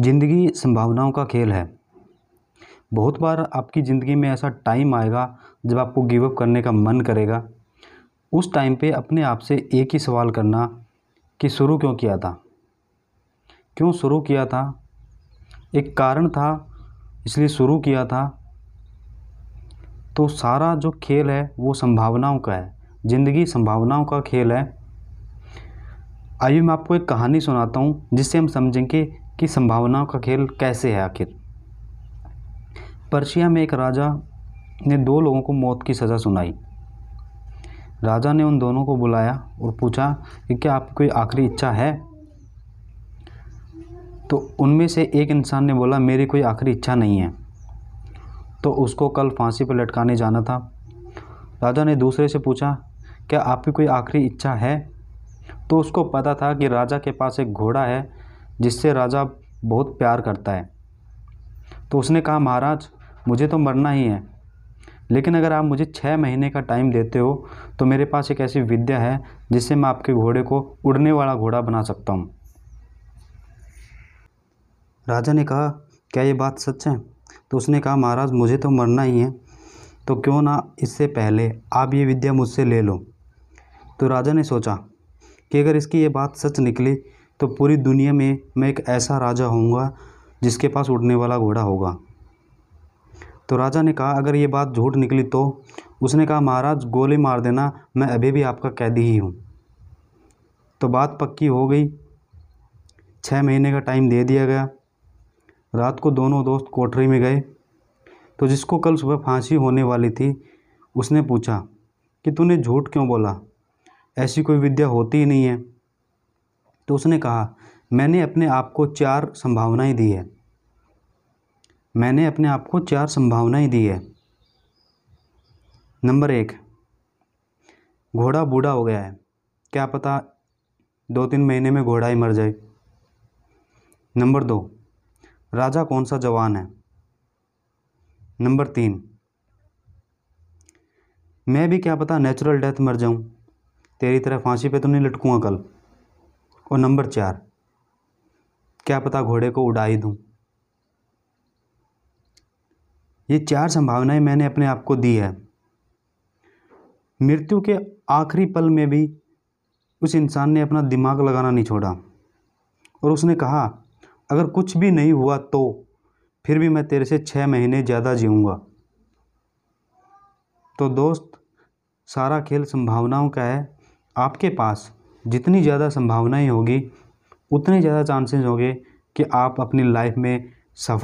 ज़िंदगी संभावनाओं का खेल है। बहुत बार आपकी ज़िंदगी में ऐसा टाइम आएगा, जब आपको गिवअप करने का मन करेगा। उस टाइम पे अपने आप से एक ही सवाल करना कि शुरू क्यों किया था? क्यों शुरू किया था? एक कारण था, इसलिए शुरू किया था। तो सारा जो खेल है, वो संभावनाओं का है। ज़िंदगी संभावनाओं का खेल है। आइए मैं आपको एक कहानी सुनाता हूँ, जिससे हम समझेंगे कि संभावनाओं का खेल कैसे है आखिर? पर्शिया में एक राजा ने दो लोगों को मौत की सज़ा सुनाई। राजा ने उन दोनों को बुलाया और पूछा कि क्या आपकी कोई आखिरी इच्छा है? तो उनमें से एक इंसान ने बोला, मेरी कोई आखिरी इच्छा नहीं है। तो उसको कल फांसी पर लटकाने जाना था। राजा ने दूसरे से पूछा, क्या आपकी कोई आखिरी इच्छा है? तो उसको पता था कि राजा के पास एक घोड़ा है जिससे राजा बहुत प्यार करता है। तो उसने कहा, महाराज, मुझे तो मरना ही है, लेकिन अगर आप मुझे छः महीने का टाइम देते हो तो मेरे पास एक ऐसी विद्या है, जिससे मैं आपके घोड़े को उड़ने वाला घोड़ा बना सकता हूँ। राजा ने कहा, क्या ये बात सच है? तो उसने कहा, महाराज, मुझे तो मरना ही है तो क्यों ना इससे पहले आप ये विद्या मुझसे ले लो? तो राजा ने सोचा कि अगर इसकी ये बात सच निकली तो पूरी दुनिया में मैं एक ऐसा राजा होऊँगा जिसके पास उड़ने वाला घोड़ा होगा। तो राजा ने कहा, अगर ये बात झूठ निकली तो? उसने कहा, महाराज, गोली मार देना, मैं अभी भी आपका कैदी ही हूँ। तो बात पक्की हो गई। छः महीने का टाइम दे दिया गया। रात को दोनों दोस्त कोठरी में गए। तो जिसको कल सुबह फांसी होने वाली थी, उसने पूछा कि, तूने झूठ क्यों बोला? ऐसी कोई विद्या होती ही नहीं है। तो उसने कहा, मैंने अपने आप को चार संभावनाएँ दी है। मैंने अपने आप को चार संभावनाएँ दी है। नंबर एक, घोड़ा बूढ़ा हो गया है। क्या पता दो तीन महीने में घोड़ा ही मर जाए। नंबर दो, राजा कौन सा जवान है? नंबर तीन, मैं भी क्या पता नेचुरल डेथ मर जाऊँ। तेरी तरह फांसी पे तो नहीं लटकूँगा कल। और नंबर चार, क्या पता घोड़े को उड़ा ही दूँ? ये चार संभावनाएँ मैंने अपने आप को दी है। मृत्यु के आखिरी पल में भी उस इंसान ने अपना दिमाग लगाना नहीं छोड़ा और उसने कहा, अगर कुछ भी नहीं हुआ तो फिर भी मैं तेरे से छः महीने ज़्यादा जीऊँगा। तो दोस्त, सारा खेल संभावनाओं का है आपके पास। जितनी ज़्यादा संभावनाएँ होगी उतने ज़्यादा चांसेस होंगे कि आप अपनी लाइफ में सफल